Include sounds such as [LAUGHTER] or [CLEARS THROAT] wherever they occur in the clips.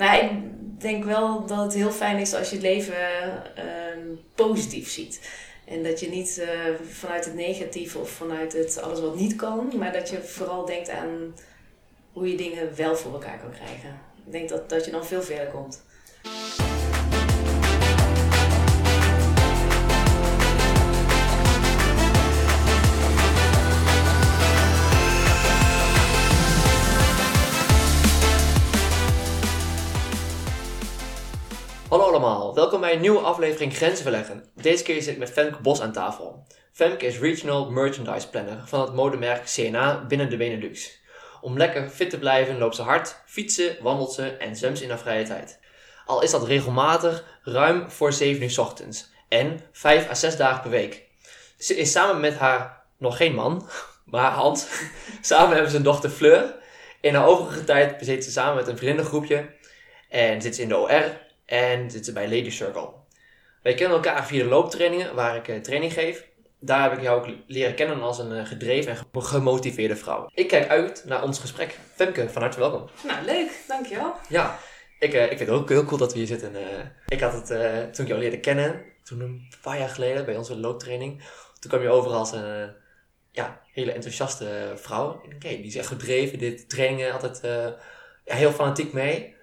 Nou, ik denk wel dat het heel fijn is als je het leven ehm, positief ziet. En dat je niet eh, vanuit het negatieve of vanuit het alles wat niet kan, maar dat je vooral denkt aan hoe je dingen wel voor elkaar kan krijgen. Ik denk dat, dat je dan veel verder komt. Hallo allemaal, welkom bij een nieuwe aflevering Grenzen Verleggen. Deze keer zit ik met Femke Bos aan tafel. Femke is Regional Merchandise Planner van het modemerk CNA binnen de Benelux. Om lekker fit te blijven loopt ze hard, fietsen, wandelt ze en zwemt in haar vrije tijd. Al is dat regelmatig ruim voor 7 uur ochtends en 5 à 6 dagen per week. Ze is samen met haar, nog geen man, [LAUGHS] maar Hans, [LAUGHS] samen hebben ze een dochter Fleur. In haar overige tijd bezit ze samen met een vriendengroepje en zit ze in de OR en zit ze bij Lady Circle. Wij kennen elkaar via de looptrainingen waar ik eh, training geef. Daar heb ik jou ook leren kennen als een eh, gedreven en gemotiveerde vrouw. Ik kijk uit naar ons gesprek. Femke, van harte welkom. Nou, leuk, dankjewel. Ja, ik, eh, ik vind het ook heel cool dat we hier zitten. Ik had het, toen ik jou leerde kennen, toen een paar jaar geleden bij onze looptraining, toen kwam je over als een ja, hele enthousiaste vrouw. Die is echt gedreven, dit trainingen altijd ja, heel fanatiek mee.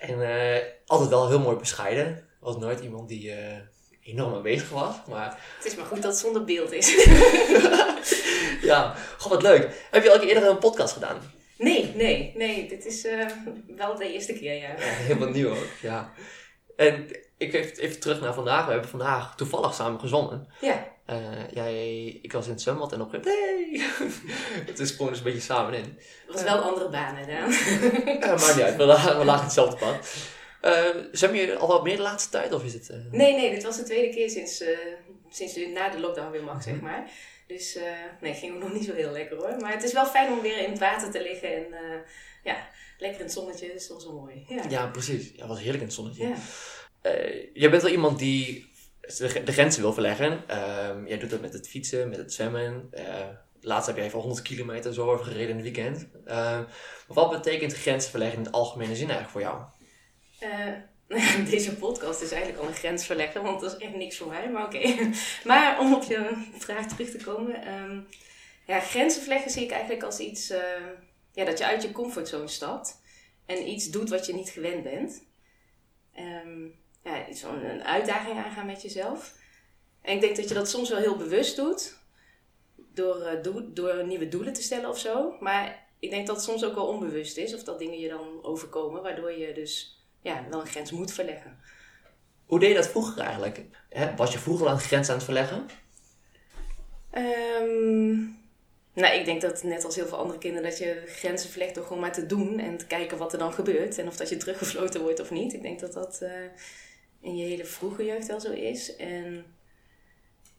En eh, altijd wel heel mooi bescheiden. Was nooit iemand die eh, enorm aanwezig was. Maar Het is maar goed dat het zonder beeld is. [LAUGHS] ja, god wat leuk. Heb je al eerder een podcast gedaan? nee, nee, nee. Dit is eh, wel de eerste keer, ja. Ja, helemaal nieuw ook, ja. En ik even, even terug naar vandaag. We hebben vandaag toevallig samen gezongen. Ja, Eh, jij, ik was in het zwembad en op een nee! [LAUGHS] Het is gewoon een beetje samen in. het was wel andere banen, Daan. Uh, [LAUGHS] maar niet uit, we lagen, we lagen hetzelfde pad. Uh, zwem je al wat meer de laatste tijd of is het... eh, Nee, nee, dit was de tweede keer sinds, eh, sinds je na de lockdown weer mag, zeg maar. Dus eh, nee, ging ook nog niet zo heel lekker hoor. Maar het is wel fijn om weer in het water te liggen en eh, ja, lekker in het zonnetje. Dat is wel zo mooi. Ja. Ja, precies. Ja, het was heerlijk in het zonnetje. Ja. Eh, jij bent wel iemand die de, de grenzen wil verleggen. Ehm, jij doet dat met het fietsen, met het zwemmen. Eh, laatst heb jij even 100 kilometer zo over gereden in het weekend. Ehm, wat betekent grenzen verleggen in het algemene zin eigenlijk voor jou? Eh, [LAUGHS] deze podcast is eigenlijk al een grens verleggen, want dat is echt niks voor mij, maar oké. [LAUGHS] Maar om op je vraag terug te komen. ehm, ja, grenzen verleggen zie ik eigenlijk als iets eh, ja, dat je uit je comfortzone stapt en iets doet wat je niet gewend bent. Ja, iets van een uitdaging aangaan met jezelf. En ik denk dat je dat soms wel heel bewust doet, door, eh, door nieuwe doelen te stellen of zo. Maar ik denk dat het soms ook wel onbewust is, of dat dingen je dan overkomen, waardoor je dus ja, wel een grens moet verleggen. Hoe deed je dat vroeger eigenlijk? Was je vroeger al een grens aan het verleggen? Ehm, nou, ik denk dat net als heel veel andere kinderen dat je grenzen verlegt door gewoon maar te doen en te kijken wat er dan gebeurt en of dat je teruggefloten wordt of niet. Ik denk dat dat eh, in je hele vroege jeugd wel zo is. En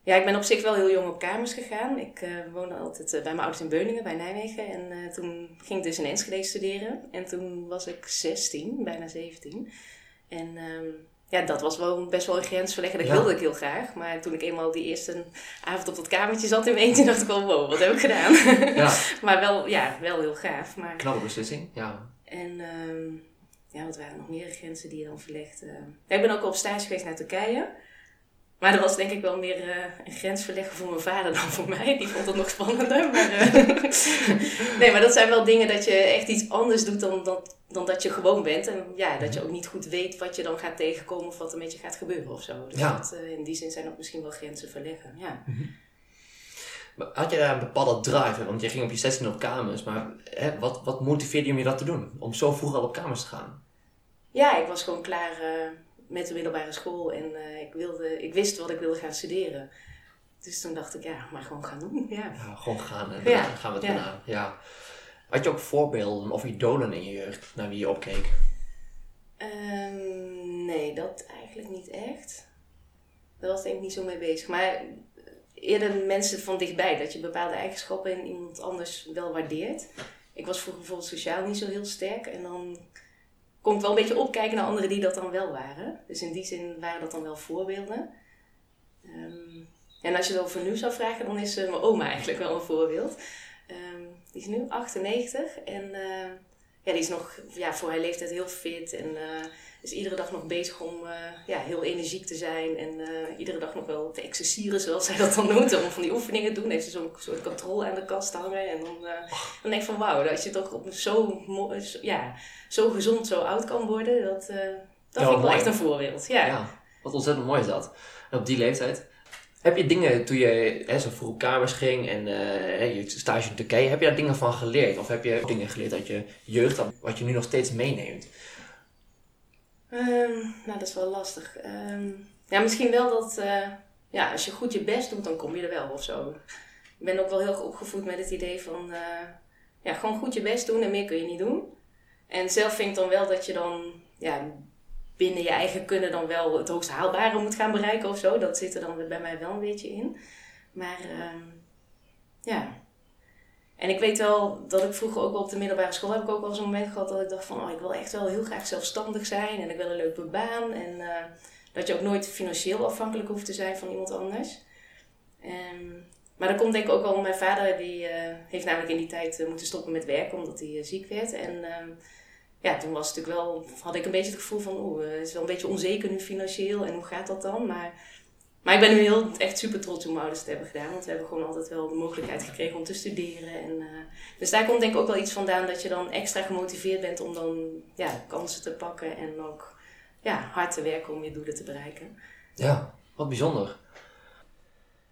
ja, ik ben op zich wel heel jong op kamers gegaan. Ik eh, woonde altijd eh, bij mijn ouders in Beuningen, bij Nijmegen. En eh, toen ging ik dus in Enschede studeren. En toen was ik 16, bijna 17. En ehm, ja, dat was wel best wel een grens verleggen. Dat Ja. wilde ik heel graag. Maar toen ik eenmaal die eerste avond op dat kamertje zat in mijn eentje, dacht ik wel, wow, wat heb ik gedaan? Ja, [LAUGHS] maar wel, ja, wel heel gaaf. Maar, knappe beslissing. Ja. en ehm, ja, wat waren nog meer grenzen die je dan verlegt? Ja, ik ben ook op stage geweest naar Turkije. Maar dat was denk ik wel meer eh, een grens verleggen voor mijn vader dan voor mij. Die vond het nog spannender. Maar, eh, [LAUGHS] nee, maar dat zijn wel dingen dat je echt iets anders doet dan, dan, dan dat je gewoon bent. En ja, dat je ook niet goed weet wat je dan gaat tegenkomen of wat er met je gaat gebeuren of zo. Dus Ja. dat, eh, in die zin zijn ook misschien wel grenzen verleggen. Ja. Maar Had je daar een bepaalde drive? Want je ging op je 16 op kamers. Maar hè, wat, wat motiveerde je om je dat te doen? Om zo vroeg al op kamers te gaan? Ja, ik was gewoon klaar eh, met de middelbare school en eh, ik, wilde, ik wist wat ik wilde gaan studeren. Dus toen dacht ik, ja, maar gewoon gaan doen. Ja. Ja, gewoon gaan en Ja, gaan we het ja. van aan. Ja. Had je ook voorbeelden of idolen in je jeugd naar wie je opkeek? Ehm, nee, dat eigenlijk niet echt. Daar was denk ik niet zo mee bezig. Maar eerder mensen van dichtbij, dat je bepaalde eigenschappen in iemand anders wel waardeert. Ik was vroeger bijvoorbeeld sociaal niet zo heel sterk en dan kon ik wel een beetje opkijken naar anderen die dat dan wel waren. Dus in die zin waren dat dan wel voorbeelden. Ehm, en als je het over nu zou vragen, dan is eh, mijn oma eigenlijk wel een voorbeeld. Ehm, die is nu 98 en eh, ja, die is nog ja, voor haar leeftijd heel fit en eh, is iedere dag nog bezig om uh, ja, heel energiek te zijn. En uh, iedere dag nog wel te exerceren, zoals zij dat dan noemt. Om van die oefeningen te doen. Heeft ze zo'n soort controle aan de kast hangen. En dan, dan denk ik van wauw, als je toch op zo, ja, zo gezond, zo oud kan worden. Dat, dat ja, vind ik wel echt een voorbeeld. Ja. ja, wat ontzettend mooi is dat. En op die leeftijd. Heb je dingen toen je hè, zo vroeg kamers ging en uh, je stage in Turkije, heb je daar dingen van geleerd? Of heb je dingen geleerd uit je jeugd wat je nu nog steeds meeneemt? Um, nou, dat is wel lastig. Um, ja, misschien wel dat uh, ja, als je goed je best doet, dan kom je er wel of zo. Ik ben ook wel heel opgevoed met het idee van uh, ja, gewoon goed je best doen en meer kun je niet doen. En zelf vind ik dan wel dat je dan ja, binnen je eigen kunnen dan wel het hoogst haalbare moet gaan bereiken of zo. Dat zit er dan bij mij wel een beetje in. Maar uh, ja. En ik weet wel dat ik vroeger ook wel op de middelbare school heb ik ook wel zo'n moment gehad dat ik dacht van oh, ik wil echt wel heel graag zelfstandig zijn en ik wil een leuke baan. En uh, dat je ook nooit financieel afhankelijk hoeft te zijn van iemand anders. Um, maar dat komt denk ik ook wel, mijn vader die uh, heeft namelijk in die tijd uh, moeten stoppen met werken omdat hij ziek werd. En uh, ja, toen was het natuurlijk wel, had ik een beetje het gevoel van, oeh, het is wel een beetje onzeker nu financieel en hoe gaat dat dan? Maar, maar ik ben nu heel, echt super trots om mijn ouders te hebben gedaan, want we hebben gewoon altijd wel de mogelijkheid gekregen om te studeren. En, uh, dus daar komt denk ik ook wel iets vandaan dat je dan extra gemotiveerd bent om dan ja, kansen te pakken en ook ja, hard te werken om je doelen te bereiken. Ja, wat bijzonder.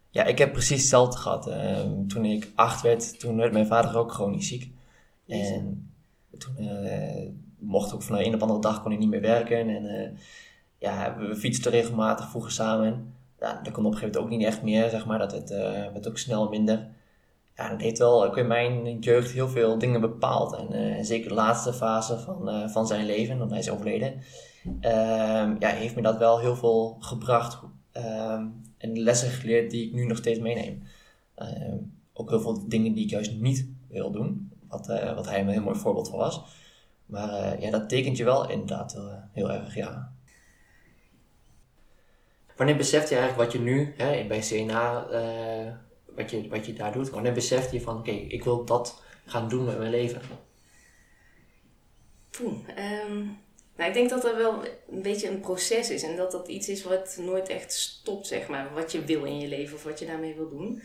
Ja, ik heb precies hetzelfde gehad. Uh, toen ik acht werd, toen werd mijn vader ook chronisch ziek. En toen uh, mocht ook van de een op andere dag kon ik niet meer werken. En uh, ja, we fietsten regelmatig vroeger samen. Ja, dat kon op een gegeven moment ook niet echt meer, zeg maar. Dat het, uh, werd ook snel minder. Ja, dat heeft wel ook in mijn jeugd heel veel dingen bepaald. En zeker de laatste fase van, van zijn leven, want hij is overleden. Ehm, ja, heeft me dat wel heel veel gebracht. Ehm, en lessen geleerd die ik nu nog steeds meeneem. Ehm, ook heel veel dingen die ik juist niet wil doen. Wat, uh, wat hij een heel mooi voorbeeld van was. Maar uh, ja, dat tekent je wel inderdaad heel, heel erg, ja. Wanneer beseft je eigenlijk wat je nu hè, bij CNA, eh, wat, je, wat je daar doet, wanneer beseft je van oké, ik wil dat gaan doen met mijn leven? Poeh, um, nou, ik denk dat dat wel een beetje een proces is en dat dat iets is wat nooit echt stopt, zeg maar, wat je wil in je leven of wat je daarmee wil doen.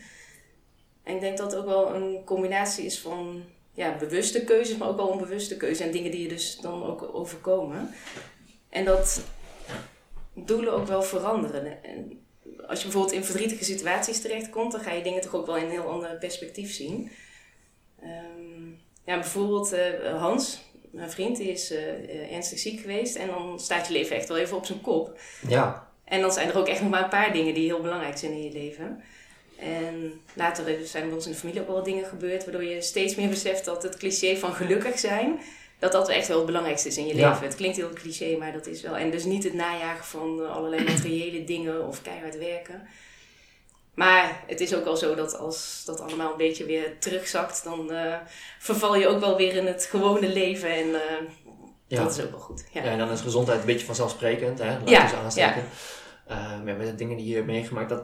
En ik denk dat het ook wel een combinatie is van ja, bewuste keuzes, maar ook wel onbewuste keuzes. En dingen die je dus dan ook overkomen. En dat doelen ook wel veranderen. En als je bijvoorbeeld in verdrietige situaties terechtkomt, dan ga je dingen toch ook wel in een heel ander perspectief zien. Um, ja, bijvoorbeeld uh, Hans, mijn vriend, die is uh, ernstig ziek geweest. En dan staat je leven echt wel even op zijn kop. Ja. En dan zijn er ook echt nog maar een paar dingen die heel belangrijk zijn in je leven. En later zijn bij ons in de familie ook wel wat dingen gebeurd, waardoor je steeds meer beseft dat het cliché van gelukkig zijn, dat dat echt wel het belangrijkste is in je leven. Het klinkt heel cliché, maar dat is wel. En dus niet het najagen van allerlei [CLEARS THROAT] materiële dingen of keihard werken. Maar het is ook wel zo dat als dat allemaal een beetje weer terugzakt, dan uh, verval je ook wel weer in het gewone leven. En uh, ja. dat is ook wel goed. Ja. ja. en dan is gezondheid een beetje vanzelfsprekend, hè? Laat ja. aansteken. Ja. Uh, met de dingen die je hebt meegemaakt, dat,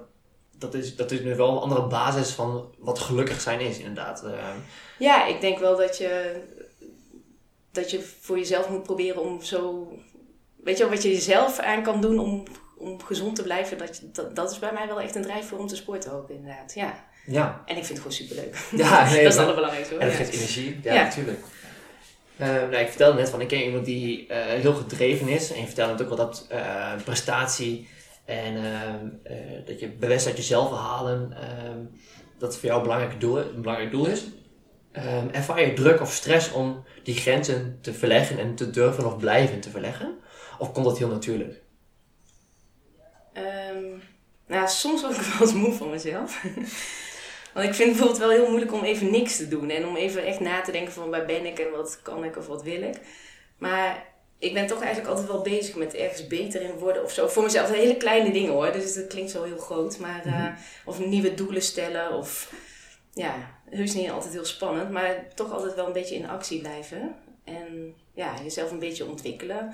dat is, dat is nu wel een andere basis van wat gelukkig zijn is, inderdaad. Ja, ik denk wel dat je, dat je voor jezelf moet proberen om zo. Weet je wel, wat je jezelf aan kan doen om, om gezond te blijven, dat, je, dat, dat is bij mij wel echt een drijfveer om te sporten ook, inderdaad. Ja. ja. En ik vind het gewoon superleuk. [LAUGHS] Ja, nee, [LAUGHS] dat is het allerbelangrijkste hoor. En dat geeft energie, ja, natuurlijk. Uh, nou, ik vertelde net van, ik ken iemand die uh, heel gedreven is. En je vertelde natuurlijk wel dat uh, prestatie en eh, dat je bewust uit jezelf halen, ehm, dat voor jou een belangrijk doel, een belangrijk doel is. Um, ervaar je druk of stress om die grenzen te verleggen en te durven of blijven te verleggen? Of komt dat heel natuurlijk? nou, soms word ik [LAUGHS] wel eens moe van mezelf. Want ik vind het bijvoorbeeld wel heel moeilijk om even niks te doen. En om even echt na te denken van waar ben ik en wat kan ik of wat wil ik. Maar ik ben toch eigenlijk altijd wel bezig met ergens beter in worden of zo. Voor mezelf hele kleine dingen hoor. Dus dat klinkt zo heel groot. Maar, uh, Of nieuwe doelen stellen. Of ja, heus niet altijd heel spannend. Maar toch altijd wel een beetje in actie blijven. En ja, jezelf een beetje ontwikkelen.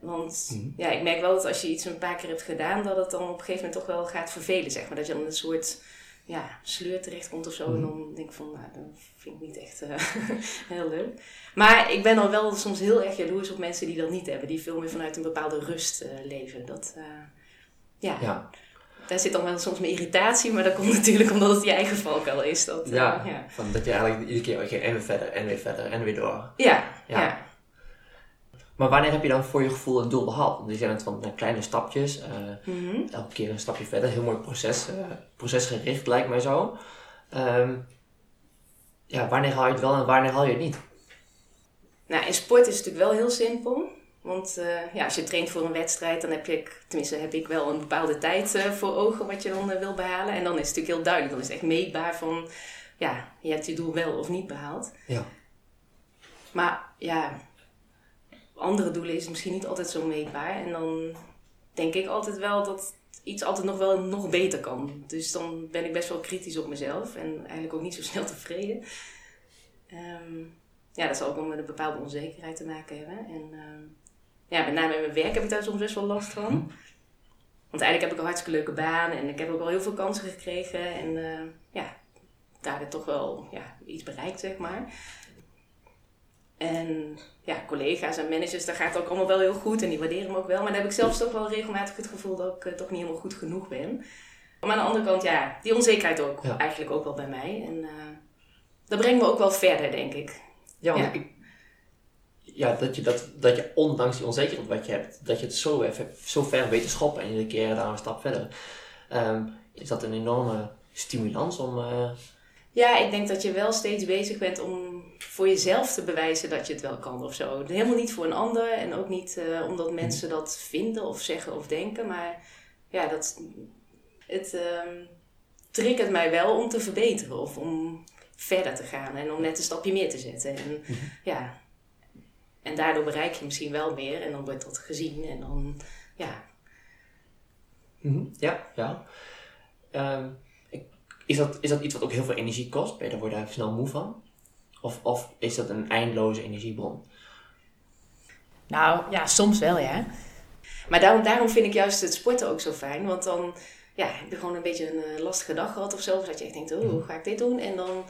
Want mhm. ja, ik merk wel dat als je iets een paar keer hebt gedaan, dat het dan op een gegeven moment toch wel gaat vervelen. Zeg maar. Dat je dan een soort ja, sleur terechtkomt of zo. Mhm. En dan denk ik van, nou, dat vind ik niet echt eh, [LAUGHS] heel leuk. Maar ik ben dan wel soms heel erg jaloers op mensen die dat niet hebben. Die veel meer vanuit een bepaalde rust eh, leven. Dat, eh, ja, Ja. Daar zit dan wel soms mijn irritatie. Maar dat komt [LAUGHS] natuurlijk omdat het je eigen valkuil is. Dat, eh, Ja, ja. Van dat je eigenlijk iedere keer oké, en weer verder, en weer verder, en weer door. Ja, Ja. ja. Maar wanneer heb je dan voor je gevoel een doel behaald? Want je zei het van nou, kleine stapjes, eh, Mhm. elke keer een stapje verder. Heel mooi proces, eh, procesgericht lijkt mij zo. Ehm, ja, wanneer haal je het wel en wanneer haal je het niet? Nou, in sport is het natuurlijk wel heel simpel. Want eh, ja, als je traint voor een wedstrijd, dan heb je, tenminste heb ik wel een bepaalde tijd eh, voor ogen wat je dan eh, wil behalen. En dan is het natuurlijk heel duidelijk. Dan is het echt meetbaar van, ja, je hebt je doel wel of niet behaald. Ja. Maar ja, andere doelen is misschien niet altijd zo meetbaar. En dan denk ik altijd wel dat iets altijd nog wel nog beter kan. Dus dan ben ik best wel kritisch op mezelf en eigenlijk ook niet zo [LAUGHS] snel tevreden. Ehm, ja, dat zal ook wel met een bepaalde onzekerheid te maken hebben. En ehm, ja, met name in mijn werk heb ik daar soms best wel last van. Want eigenlijk heb ik een hartstikke leuke baan en ik heb ook wel heel veel kansen gekregen. En eh, ja, daardoor toch wel ja, iets bereikt, zeg maar. En ja, collega's en managers, daar gaat het ook allemaal wel heel goed en die waarderen me ook wel. Maar dan heb ik zelfs toch wel regelmatig het gevoel dat ik eh, toch niet helemaal goed genoeg ben. Maar aan de andere kant, ja, die onzekerheid ook Ja. eigenlijk ook wel bij mij. En eh, dat brengt me ook wel verder, denk ik. Ja, want Ja. Ik, ja dat, je dat, dat je ondanks die onzekerheid wat je hebt, dat je het zo, even, zo ver weet te schoppen en iedere keer daar een stap verder. Ehm, is dat een enorme stimulans om... eh, Ja, ik denk dat je wel steeds bezig bent om voor jezelf te bewijzen dat je het wel kan of zo. Helemaal niet voor een ander en ook niet eh, omdat mensen dat vinden of zeggen of denken. Maar ja, dat, het ehm triggert mij wel om te verbeteren of om verder te gaan en om net een stapje meer te zetten. En, ja. En daardoor bereik je misschien wel meer en dan wordt dat gezien en dan, ja, Mhm, Ja, ja. Ehm, ik- is, dat, is dat iets wat ook heel veel energie kost? Ben je daar, word je daar snel moe van? Of, of is dat een eindeloze energiebron? Nou, ja, soms wel, ja. Maar daarom, daarom vind ik juist het sporten ook zo fijn. Want dan ja, heb je gewoon een beetje een eh, lastige dag gehad of zo. Of dat je echt denkt, oh, hoe ga ik dit doen? En dan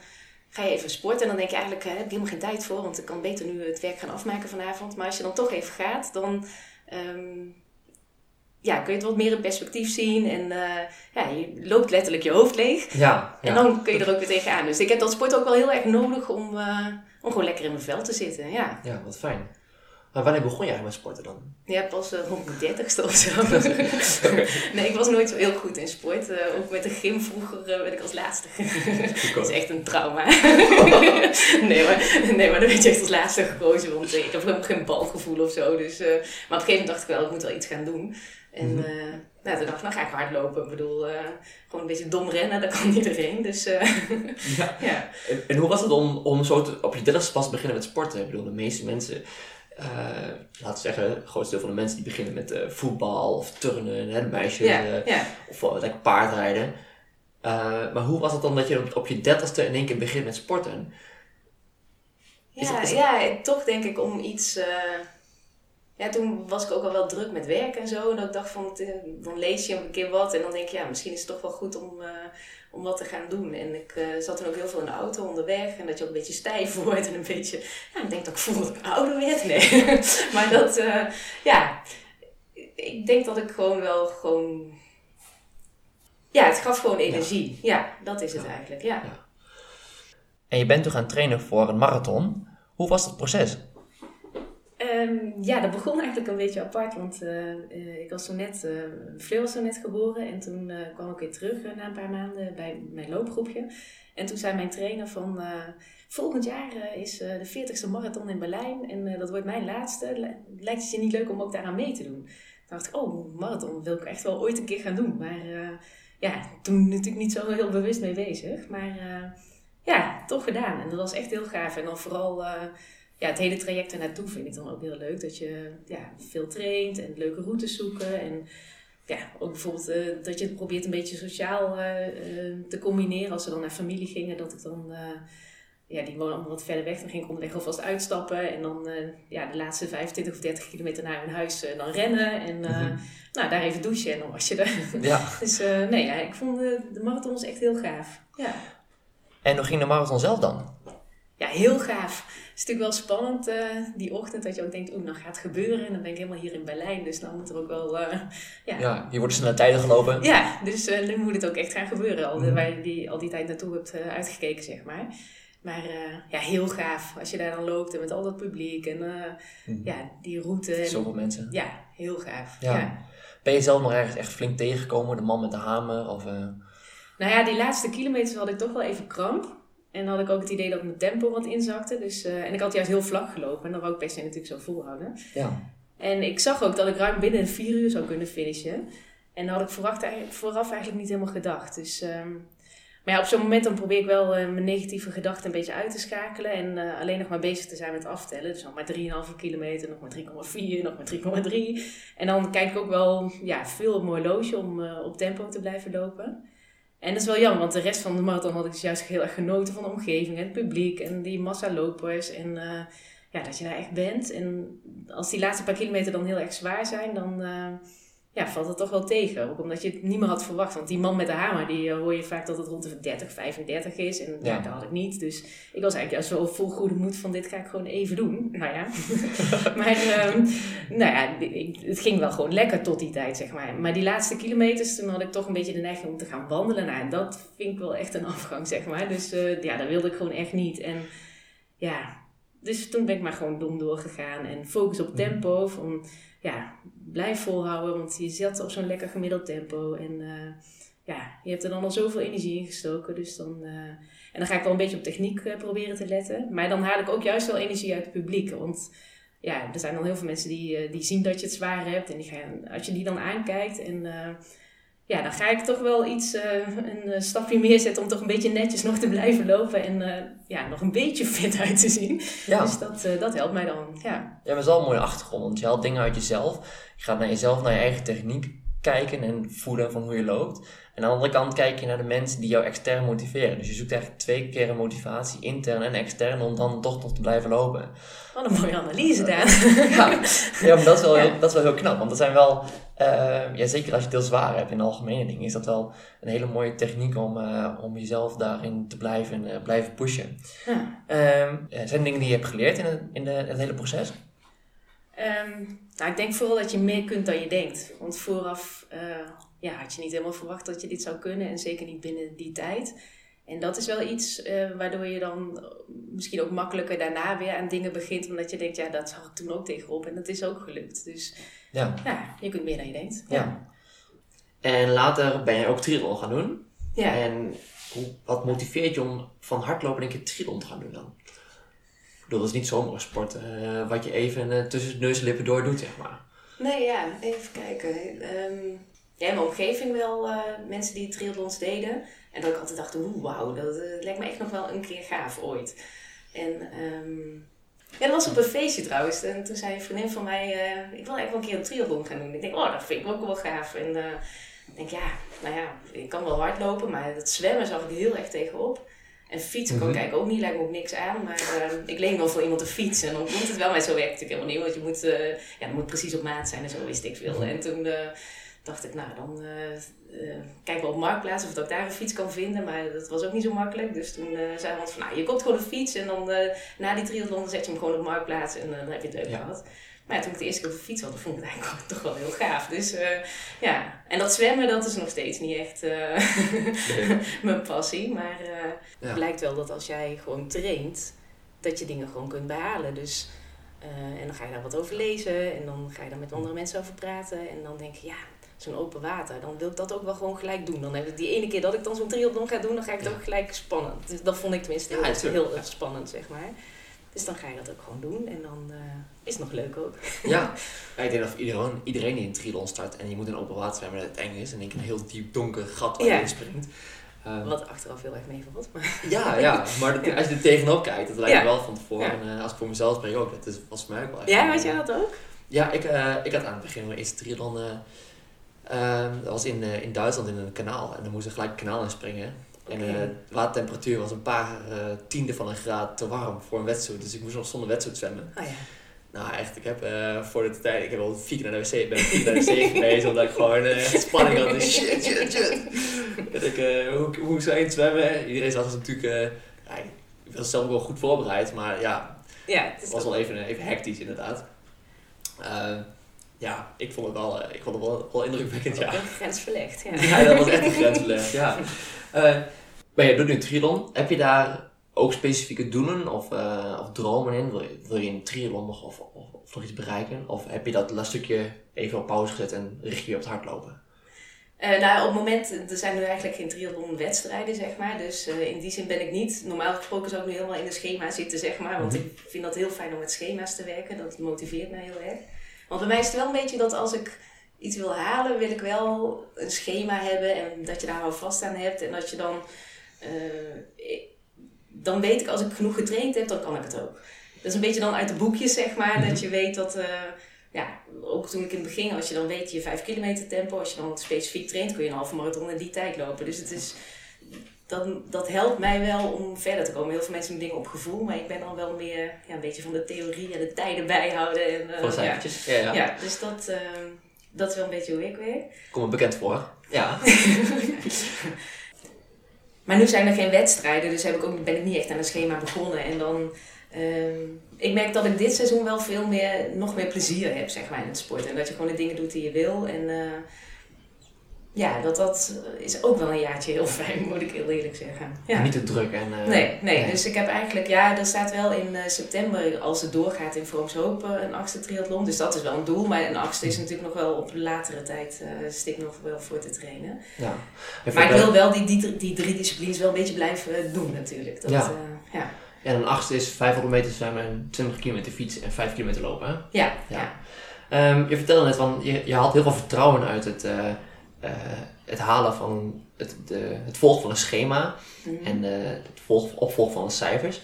ga je even sporten. En dan denk je eigenlijk, heb ik helemaal geen tijd voor. Want ik kan beter nu het werk gaan afmaken vanavond. Maar als je dan toch even gaat, dan... ehm, ja, kun je het wat meer in perspectief zien. En eh, ja, je loopt letterlijk je hoofd leeg. Ja, En dan kun je er ook weer tegenaan. Dus ik heb dat sport ook wel heel erg nodig om, eh, om gewoon lekker in mijn vel te zitten. Ja. ja, wat fijn. Maar wanneer begon je eigenlijk met sporten dan? Ja, pas uh, rond mijn dertigste of zo. [LAUGHS] [LAUGHS] nee, ik was nooit zo heel goed in sport. Eh, ook met de gym vroeger eh, werd ik als laatste. [LAUGHS] dat is echt een trauma. nee, maar, nee, maar dan werd je echt als laatste gekozen. Want eh, ik heb helemaal geen balgevoel of zo. Dus, eh, maar op een gegeven moment dacht ik wel, ik moet wel iets gaan doen. En Mhm. eh, nou, toen dacht ik, nou ga ik hardlopen. Ik bedoel, eh, gewoon een beetje dom rennen, dat kan iedereen. Dus eh, Ja. ja. En, en hoe was het om, om zo te, op je dertigste pas te beginnen met sporten? Ik bedoel, de meeste mensen, eh, laten we zeggen, het grootste deel van de mensen die beginnen met eh, voetbal of turnen, hè, de meisjes, eh, ja. of uh, lekker paardrijden. Eh, maar hoe was het dan dat je op, op je dertigste in één keer begint met sporten? Is Ja, het- is het- ja, toch denk ik om iets. eh, ja, toen was ik ook al wel druk met werk en zo. En dat ik dacht van, eh, dan lees je een keer wat. En dan denk je, ja, misschien is het toch wel goed om, eh, om wat te gaan doen. En ik eh, zat toen ook heel veel in de auto onderweg. En dat je ook een beetje stijf [LAUGHS] wordt. En een beetje, ja, ik denk dat ik voel dat ik ouder werd. Nee. [LAUGHS] maar dat, eh, ja, ik denk dat ik gewoon wel gewoon... Ja, het gaf gewoon energie. Ja, dat is het eigenlijk, ja. En je bent toen gaan trainen voor een marathon. Hoe was dat proces? Ehm, ja, dat begon [LAUGHS] eigenlijk een beetje apart, want eh, eh, ik was zo net, uh, was zo net geboren en toen kwam ik weer terug na een paar maanden bij mijn loopgroepje. En toen zei mijn trainer van, volgend jaar is de 40ste marathon in Berlijn en dat wordt mijn laatste. Li- Lijkt het je niet leuk om ook daaraan mee te doen? Toen dacht ik, oh, marathon wil ik echt wel ooit een keer gaan doen. Maar ja, toen natuurlijk niet zo heel bewust mee bezig. Maar ja, toch gedaan. En dat was echt heel gaaf. En dan vooral ja, het hele traject ernaartoe vind ik dan ook heel leuk. Dat je ja, veel traint en leuke routes zoeken. En ja, ook bijvoorbeeld eh, dat je het probeert een beetje sociaal eh, eh, te combineren. Als we dan naar familie gingen, dat ik dan... ja, die wonen allemaal wat verder weg. Dan ging ik onderweg alvast uitstappen. En dan ja, de laatste 25 of 30 kilometer naar hun huis dan rennen. En Mhm. nou, daar even douchen en dan was je er. Ja. [LAUGHS] dus nee, ja, ik vond de, de marathon was echt heel gaaf. Ja. En hoe ging de marathon zelf dan? ja, heel gaaf. Het is natuurlijk wel spannend eh, die ochtend dat je ook denkt, oeh, dan gaat het gebeuren. En dan ben ik helemaal hier in Berlijn, dus dan moet er ook wel... eh, ja. Ja, hier worden snelle tijden gelopen. Ja, dus eh, nu moet het ook echt gaan gebeuren. Al, Mhm. waar je die, al die tijd naartoe hebt uitgekeken, zeg maar. Maar ja, heel gaaf. Als je daar dan loopt en met al dat publiek en Mhm. ja, die route. En, Zoveel mensen. ja, heel gaaf. Ja. Ja. Ben je zelf nog ergens echt flink tegengekomen? De man met de hamer? Of, Nou ja, die laatste kilometers had ik toch wel even kramp. En dan had ik ook het idee dat mijn tempo wat inzakte. Dus, eh, en ik had juist heel vlak gelopen. En dan wou ik per se natuurlijk zo volhouden. ja. En ik zag ook dat ik ruim binnen vier uur zou kunnen finishen. En dat had ik vooraf eigenlijk niet helemaal gedacht. Dus, ehm, maar ja, op zo'n moment dan probeer ik wel eh, mijn negatieve gedachten een beetje uit te schakelen. En eh, alleen nog maar bezig te zijn met aftellen. Dus nog maar 3,5 kilometer, nog maar 3,4, nog maar 3,3. En dan kijk ik ook wel ja, veel op mijn horloge om op tempo te blijven lopen. En dat is wel jammer, want de rest van de marathon had ik dus juist heel erg genoten van de omgeving en het publiek en die massa lopers. En eh, ja, dat je daar echt bent. En als die laatste paar kilometer dan heel erg zwaar zijn, dan eh, ja, valt het toch wel tegen. Ook omdat je het niet meer had verwacht. Want die man met de hamer, die eh, hoor je vaak dat het rond de 30, 35 is. En ja. Dat had ik niet. Dus ik was eigenlijk juist wel vol goede moed van dit ga ik gewoon even doen. Nou ja. [LAUGHS] maar ehm, nou ja, het ging wel gewoon lekker tot die tijd, zeg maar. Maar die laatste kilometers, toen had ik toch een beetje de neiging om te gaan wandelen. Nou, en dat vind ik wel echt een afgang, zeg maar. Dus eh, ja, dat wilde ik gewoon echt niet. En ja, dus toen ben ik maar gewoon dom doorgegaan. En focus op tempo. Van, ja, blijf volhouden, want je zat op zo'n lekker gemiddeld tempo. En eh, ja, je hebt er dan al zoveel energie in gestoken. Dus dan, eh, en dan ga ik wel een beetje op techniek eh, proberen te letten. Maar dan haal ik ook juist wel energie uit het publiek. Want ja, er zijn dan heel veel mensen die, die zien dat je het zwaar hebt. En die gaan, als je die dan aankijkt en... ja, dan ga ik toch wel iets, eh, een eh, stapje meer zetten om toch een beetje netjes nog te blijven lopen en eh, ja, nog een beetje fit uit te zien. Ja. Dus dat, dat helpt mij dan, ja. Ja, maar het is wel een mooie achtergrond, want je haalt dingen uit jezelf. Je gaat naar jezelf, naar je eigen techniek kijken en voelen van hoe je loopt. En aan de andere kant kijk je naar de mensen die jou extern motiveren. Dus je zoekt eigenlijk twee keer een motivatie, intern en extern, om dan toch nog te blijven lopen. Wat een mooie analyse, Daan. [LAUGHS] Ja, ja maar dat is, wel Ja. heel, dat is wel heel knap. Want dat zijn wel, ja, zeker als je het heel zwaar hebt in algemene dingen, is dat wel een hele mooie techniek om, eh, om jezelf daarin te blijven, eh, blijven pushen. Ja. Ehm, ja, zijn er dingen die je hebt geleerd in, het, in de, het hele proces? Ehm, nou, ik denk vooral dat je meer kunt dan je denkt. Want vooraf eh, ja, had je niet helemaal verwacht dat je dit zou kunnen. En zeker niet binnen die tijd. En dat is wel iets eh, waardoor je dan misschien ook makkelijker daarna weer aan dingen begint. Omdat je denkt, ja, dat zag ik toen ook tegenop. En dat is ook gelukt. Dus Ja. ja, je kunt meer dan je denkt. Ja. En later ben je ook triathlon gaan doen. ja. En hoe, wat motiveert je om van hardlopen een keer triathlon te gaan doen dan? Dat is niet zomaar sport eh, wat je even eh, tussen de neus en lippen door doet, zeg maar. Nee, ja, even kijken. Ja, in mijn omgeving wel eh, mensen die triathlons deden. En dat ik altijd dacht, oeh, wauw, dat lijkt me echt nog wel een keer gaaf ooit. En ehm, ja, dat was op een feestje trouwens. En toen zei een vriendin van mij, ik wil eigenlijk wel een keer een triathlon gaan doen. Ik denk, oh, dat vind ik ook wel gaaf. En ik denk, ja, nou ja, ik kan wel hardlopen, maar het zwemmen zag ik heel erg tegenop. En fietsen kan ik Mhm. eigenlijk ook niet, lijkt me ook niks aan. Maar eh, ik leen wel voor iemand te fietsen. En dan moet het wel, maar zo werkt het natuurlijk helemaal niet. Want je moet, eh, ja, dat moet precies op maat zijn en zo wist ik veel. En toen eh, dacht ik, nou dan eh eh, kijk wel op Marktplaats of dat ik daar een fiets kan vinden. Maar dat was ook niet zo makkelijk. Dus toen zei iemand van, nou je koopt gewoon een fiets. En dan na die triathlon zet je hem gewoon op Marktplaats. En dan heb je het leuk gehad. Ja, toen ik de eerste keer op de fiets had, vond ik het eigenlijk [LAUGHS] toch wel heel gaaf. Dus eh, ja, en dat zwemmen, dat is nog steeds niet echt eh, [LAUGHS] mijn passie. Maar Ja. het blijkt wel dat als jij gewoon traint, dat je dingen gewoon kunt behalen. Dus, en dan ga je daar wat over lezen en dan ga je daar met andere mensen over praten. En dan denk je, ja, zo'n open water, dan wil ik dat ook wel gewoon gelijk doen. Dan heb ik die ene keer dat ik dan zo'n triathlon ga doen, dan ga ik het Ja. ook gelijk spannend. Dus dat vond ik tenminste heel, Ja, heel spannend, zeg maar. Dus dan ga je dat ook gewoon doen en dan eh, is het nog leuk ook. Ja. [LAUGHS] ja, ik denk dat iedereen, iedereen die een triathlon start en je moet in open water zwemmen dat het eng is en ik een heel diep donker gat waar Ja. je in springt. Ehm, Wat achteraf heel erg meevalt. Maar ja, ja, maar [LAUGHS] dat- als je er tegenop kijkt, dat lijkt me wel van tevoren. En, eh, als ik voor mezelf spreek ook, dat is, was voor mij ook wel echt ja, had jij dat ook? Ja, ik, eh, ik had aan het begin mijn eerste triathlon. eh, ehm, dat was in, in Duitsland in een kanaal. En dan moest er gelijk een kanaal in springen. En uh, de watertemperatuur was een paar uh, tiende van een graad te warm voor een wedstrijd. Dus ik moest nog zonder wedstrijd zwemmen. Oh ja. Nou, echt, ik heb uh, voor de tijd, ik heb al vier keer naar de wc, ben vier naar de wc [LAUGHS] geweest, omdat ik gewoon uh, spanning had. Dus shit, shit, shit. En ik, uh, hoe, hoe zou je zwemmen? Iedereen dus natuurlijk, ja, ik was zelf wel goed voorbereid, maar ja, ja het was wel even, even hectisch inderdaad. ja, ik vond het wel, ik vond het wel, wel indrukwekkend, ja. Een grens verlegd, ja. [LAUGHS] ja, dat was echt een grens verlegd, ja. [LAUGHS] maar je doet nu triathlon. Heb je daar ook specifieke doelen of, uh, of dromen in? Wil je, wil je een triathlon nog of, of, of, nog iets bereiken? Of heb je dat, stukje even op pauze gezet en richt je op het hardlopen? Uh, nou, op het moment, er zijn nu eigenlijk geen triathlon wedstrijden, zeg maar. Dus uh, in die zin ben ik niet, normaal gesproken zou ik nu helemaal in de schema zitten, zeg maar. Want mm -hmm. ik vind dat heel fijn om met schema's te werken. Dat motiveert mij heel erg. Want bij mij is het wel een beetje dat als ik iets wil halen, wil ik wel een schema hebben. En dat je daar al vast aan hebt. En dat je dan... Uh, dan weet ik als ik genoeg getraind heb, dan kan ik het ook. Dat is een beetje dan uit de boekjes, zeg maar, dat je weet dat, uh, ja, ook toen ik in het begin, als je dan weet je 5 kilometer tempo, als je dan specifiek traint, kun je een halve marathon in die tijd lopen. Dus het is, dan, dat helpt mij wel om verder te komen. Heel veel mensen doen dingen op gevoel, maar ik ben dan wel meer ja, een beetje van de theorie en de tijden bijhouden. En, uh, Van ja. Ja, ja. ja, dus dat, uh, dat is wel een beetje hoe ik werk. Kom me bekend voor. Ja. [LAUGHS] Maar nu zijn er geen wedstrijden, dus heb ik ook, ben ik niet echt aan een schema begonnen. En dan, uh, ik merk dat ik dit seizoen wel veel meer, nog meer plezier heb, zeg maar, in het sport. En dat je gewoon de dingen doet die je wil. En uh, ja, dat, dat is ook wel een jaartje heel fijn, moet ik heel eerlijk zeggen. Ja. Niet te druk en... Uh, nee, nee, nee, dus ik heb eigenlijk, ja, er staat wel in uh, september, als het doorgaat in Vroomshoop, uh, een achtste triathlon. Dus dat is wel een doel, maar een achtste is natuurlijk nog wel op latere tijd, stik nog wel voor te trainen. Ja. Maar ik wil wel die, die, die drie disciplines wel een beetje blijven doen natuurlijk. Dat, ja. ja. En een achtste is 500 meter zwemmen, 20 kilometer fietsen en 5 kilometer lopen, hè? Ja, ja. ja. Um, je vertelde net van, je, je had heel veel vertrouwen uit het... Uh, het halen van het, de, het volgen van een schema Mhm. en uh, het volg, opvolgen van de cijfers.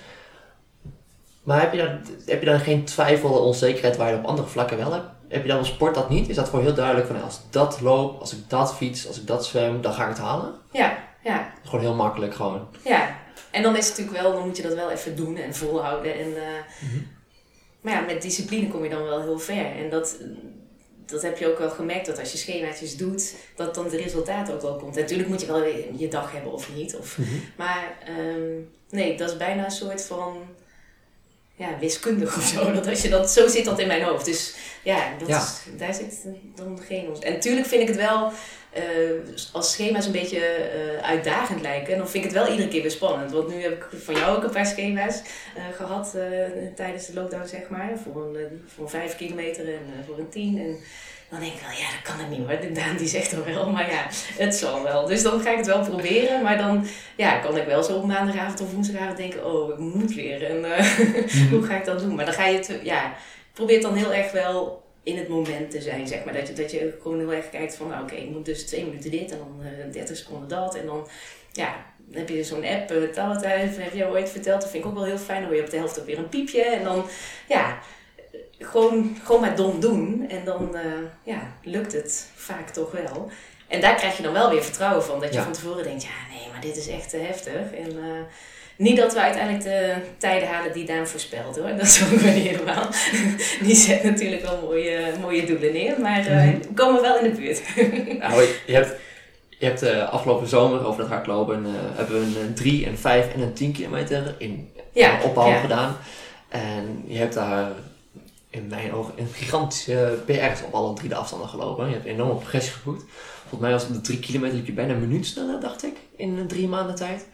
Maar heb je, dan, heb je dan geen twijfel en onzekerheid waar je op andere vlakken wel hebt? Heb je dan op sport dat niet? Is dat voor heel duidelijk van als ik dat loop, als ik dat fiets, als ik dat zwem, dan ga ik het halen? Ja, ja. Gewoon heel makkelijk gewoon. Ja, en dan is het natuurlijk wel, dan moet je dat wel even doen en volhouden. En, uh, mm-hmm. Maar ja, met discipline kom je dan wel heel ver. En dat, dat heb je ook wel gemerkt, dat als je schemaatjes doet, dat dan het resultaat ook wel komt. Natuurlijk moet je wel je dag hebben of niet. Of, mm-hmm. Maar um, nee, dat is bijna een soort van ja, wiskundig of zo. [LAUGHS] Dat als je dat, zo zit dat in mijn hoofd. Dus ja, dat Ja. Is, daar zit dan geen... En natuurlijk vind ik het wel, eh, als schema's een beetje eh, uitdagend lijken, dan vind ik het wel iedere keer weer spannend. Want nu heb ik van jou ook een paar schema's eh, gehad eh, tijdens de lockdown, zeg maar. Voor een, voor een vijf kilometer en voor een tien. En dan denk ik wel, ja, dat kan ik niet hoor. Daan die zegt er wel, maar ja, het zal wel. Dus dan ga ik het wel proberen. Maar dan ja, kan ik wel zo op maandagavond of woensdagavond denken, oh, ik moet weer. En eh, [LAUGHS] hoe ga ik dat doen? Maar dan ga je het, ja, probeer dan heel erg wel in het moment te zijn, zeg maar. Dat je, dat je gewoon heel erg kijkt van, nou, oké, ik moet dus twee minuten dit en dan eh 30 seconden dat. En dan, ja, dan heb je zo'n app, uh, Talentuin, heb je ooit verteld. Dat vind ik ook wel heel fijn. Dan hoor je op de helft ook weer een piepje. En dan, ja, gewoon, gewoon maar dom doen. En dan, uh, ja, lukt het vaak toch wel. En daar krijg je dan wel weer vertrouwen van. Dat je Ja. van tevoren denkt, ja, nee, maar dit is echt te heftig. En uh, niet dat we uiteindelijk de tijden halen die Daan voorspelt hoor. Dat is ook weer niet helemaal. [LAUGHS] Die zet natuurlijk wel mooie, mooie doelen neer. Maar uh, Mhm. we komen wel in de buurt. [LAUGHS] Nou, je- hebt, je hebt eh, afgelopen zomer over dat hardlopen, eh, hebben we een 3, een 5 en een 10 kilometer in Ja, opbouw ja. gedaan. En je hebt daar in mijn ogen een gigantische PR's op alle drie de afstanden gelopen. Je hebt een enorme progressie geboekt. Volgens mij was het op de 3 kilometer liep je bijna een minuut sneller, dacht ik, in eh, drie maanden tijd.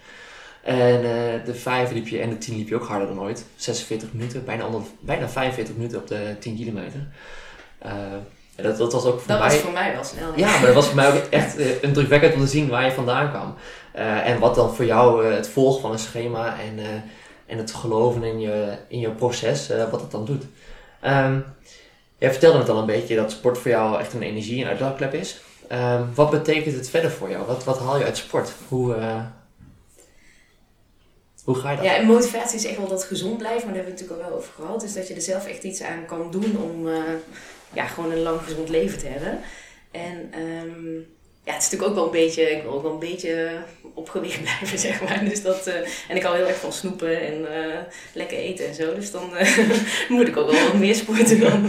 En eh, de 5 liep je en de 10 liep je ook harder dan ooit. 46 minuten, bijna, onder, bijna 45 minuten op de 10 kilometer. Eh, dat, dat was ook voor Dat mij... was voor mij wel snel. Ja, maar dat was voor mij ook echt uh, indrukwekkend om te zien waar je vandaan kwam. En wat dan voor jou het volgen van een schema en, en het geloven in je, in je proces, wat het dan doet. Um, jij vertelde het al een beetje dat sport voor jou echt een energie- en uitlaatklep is. Um, wat betekent het verder voor jou? Wat, wat haal je uit sport? Hoe, hoe ga je dat? Ja, en motivatie is echt wel dat gezond blijft, maar daar hebben we het natuurlijk al wel over gehad. Dus dat je er zelf echt iets aan kan doen om uh, ja, gewoon een lang gezond leven te hebben. En um, ja, het is natuurlijk ook wel een beetje, ik wil ook wel een beetje op gewicht [LAUGHS] blijven, zeg maar. Dus dat, eh, en ik hou heel erg van snoepen en eh, lekker eten en zo. Dus dan eh, [LAUGHS] moet ik ook wel wat meer sporten dan,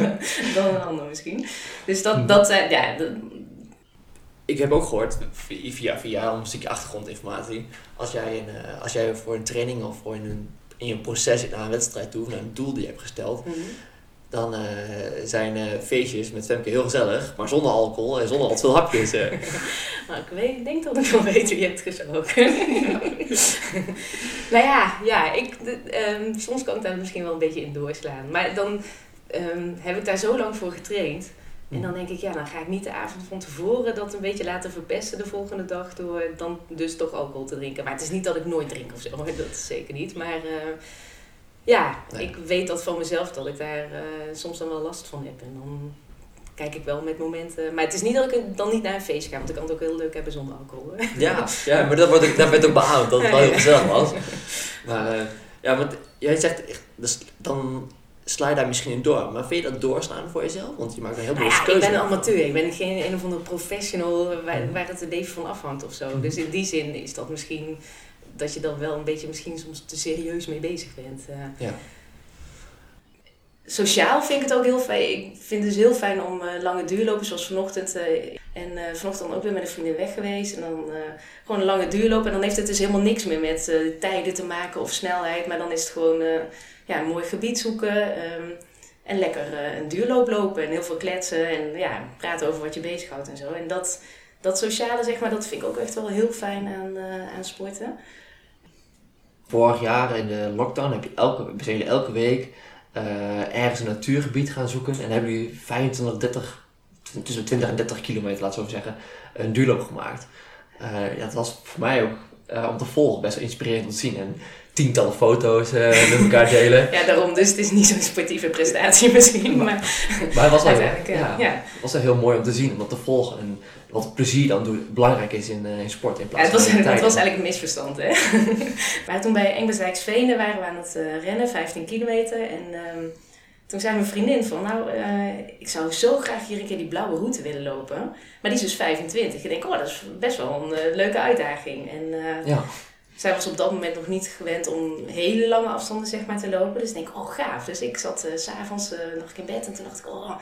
dan een ander misschien. Dus dat, dat zijn, ja... Dat, ik heb ook gehoord, via, via een stukje achtergrondinformatie, als jij, een, als jij voor een training of voor een, in je proces naar een wedstrijd toe, naar een doel die je hebt gesteld, mhm dan uh, zijn uh, feestjes met Femke heel gezellig, maar zonder alcohol en zonder al te veel hapjes. Uh. [LAUGHS] nou, ik, weet, denk dat ik wel weet wie je hebt gesproken. [LAUGHS] nou ja, ja ik, um, soms kan ik daar misschien wel een beetje in doorslaan. Maar dan um, heb ik daar zo lang voor getraind. En dan denk ik, ja, dan ga ik niet de avond van tevoren dat een beetje laten verpesten de volgende dag door dan dus toch alcohol te drinken. Maar het is niet dat ik nooit drink of zo, [LAUGHS] dat is zeker niet. Maar ja, ik weet dat van mezelf dat ik daar uh, soms dan wel last van heb. En dan kijk ik wel met momenten. Maar het is niet dat ik dan niet naar een feest ga, want ik kan het ook heel leuk hebben zonder alcohol. Ja, ja maar dat, wordt ook, dat werd ook beaamd, dat het wel heel gezellig was. [LAUGHS] Maar uh, ja, want jij zegt, dus dan sla je daar misschien in door. Maar vind je dat doorslaan voor jezelf? Want je maakt een heel veel nou ja, Ik ben een amateur. Ik ben geen een of andere professional waar, waar het leven van afhangt of zo. Mhm. Dus in die zin is dat misschien dat je dan wel een beetje misschien soms te serieus mee bezig bent. Uh, ja. Sociaal vind ik het ook heel fijn. Ik vind het dus heel fijn om uh, lange duurlopen, zoals vanochtend. Uh, en vanochtend ook weer met een vriendin weg geweest. En dan gewoon een lange duurloop. En dan heeft het dus helemaal niks meer met tijden te maken of snelheid. Maar dan is het gewoon ja, een mooi gebied zoeken. Um, en lekker een duurloop lopen en heel veel kletsen. En ja, praten over wat je bezighoudt en zo. En dat, dat sociale, zeg maar, dat vind ik ook echt wel heel fijn aan, aan sporten vorig jaar in de lockdown heb je elke, elke week uh, ergens een natuurgebied gaan zoeken. En hebben jullie 25, 30, tussen 20 en 30 kilometer, laten we zeggen, een duurloop gemaakt. Ja, dat was voor mij ook om te volgen best wel inspirerend om te zien. En tientallen foto's uh, met elkaar delen. [LAUGHS] ja, daarom. Dus het is niet zo'n sportieve prestatie [LAUGHS] misschien. Maar, maar, het was wel, ja, ja. was wel heel mooi om te zien, om dat te volgen. En wat plezier dan belangrijk is in, uh, in sport in plaats ja, het was, van [LAUGHS] Het was eigenlijk een misverstand. Hè? maar toen bij Engelswijksvenen waren we aan het uh, rennen, 15 kilometer. En um, toen zei mijn vriendin van, nou, ik zou zo graag hier een keer die blauwe route willen lopen. Maar die is dus 25. Ik denk, oh, dat is best wel een leuke uitdaging. En ja. Zij was op dat moment nog niet gewend om hele lange afstanden zeg maar, te lopen. Dus ik denk, oh gaaf. Dus ik zat s s'avonds nog in bed en toen dacht ik, oh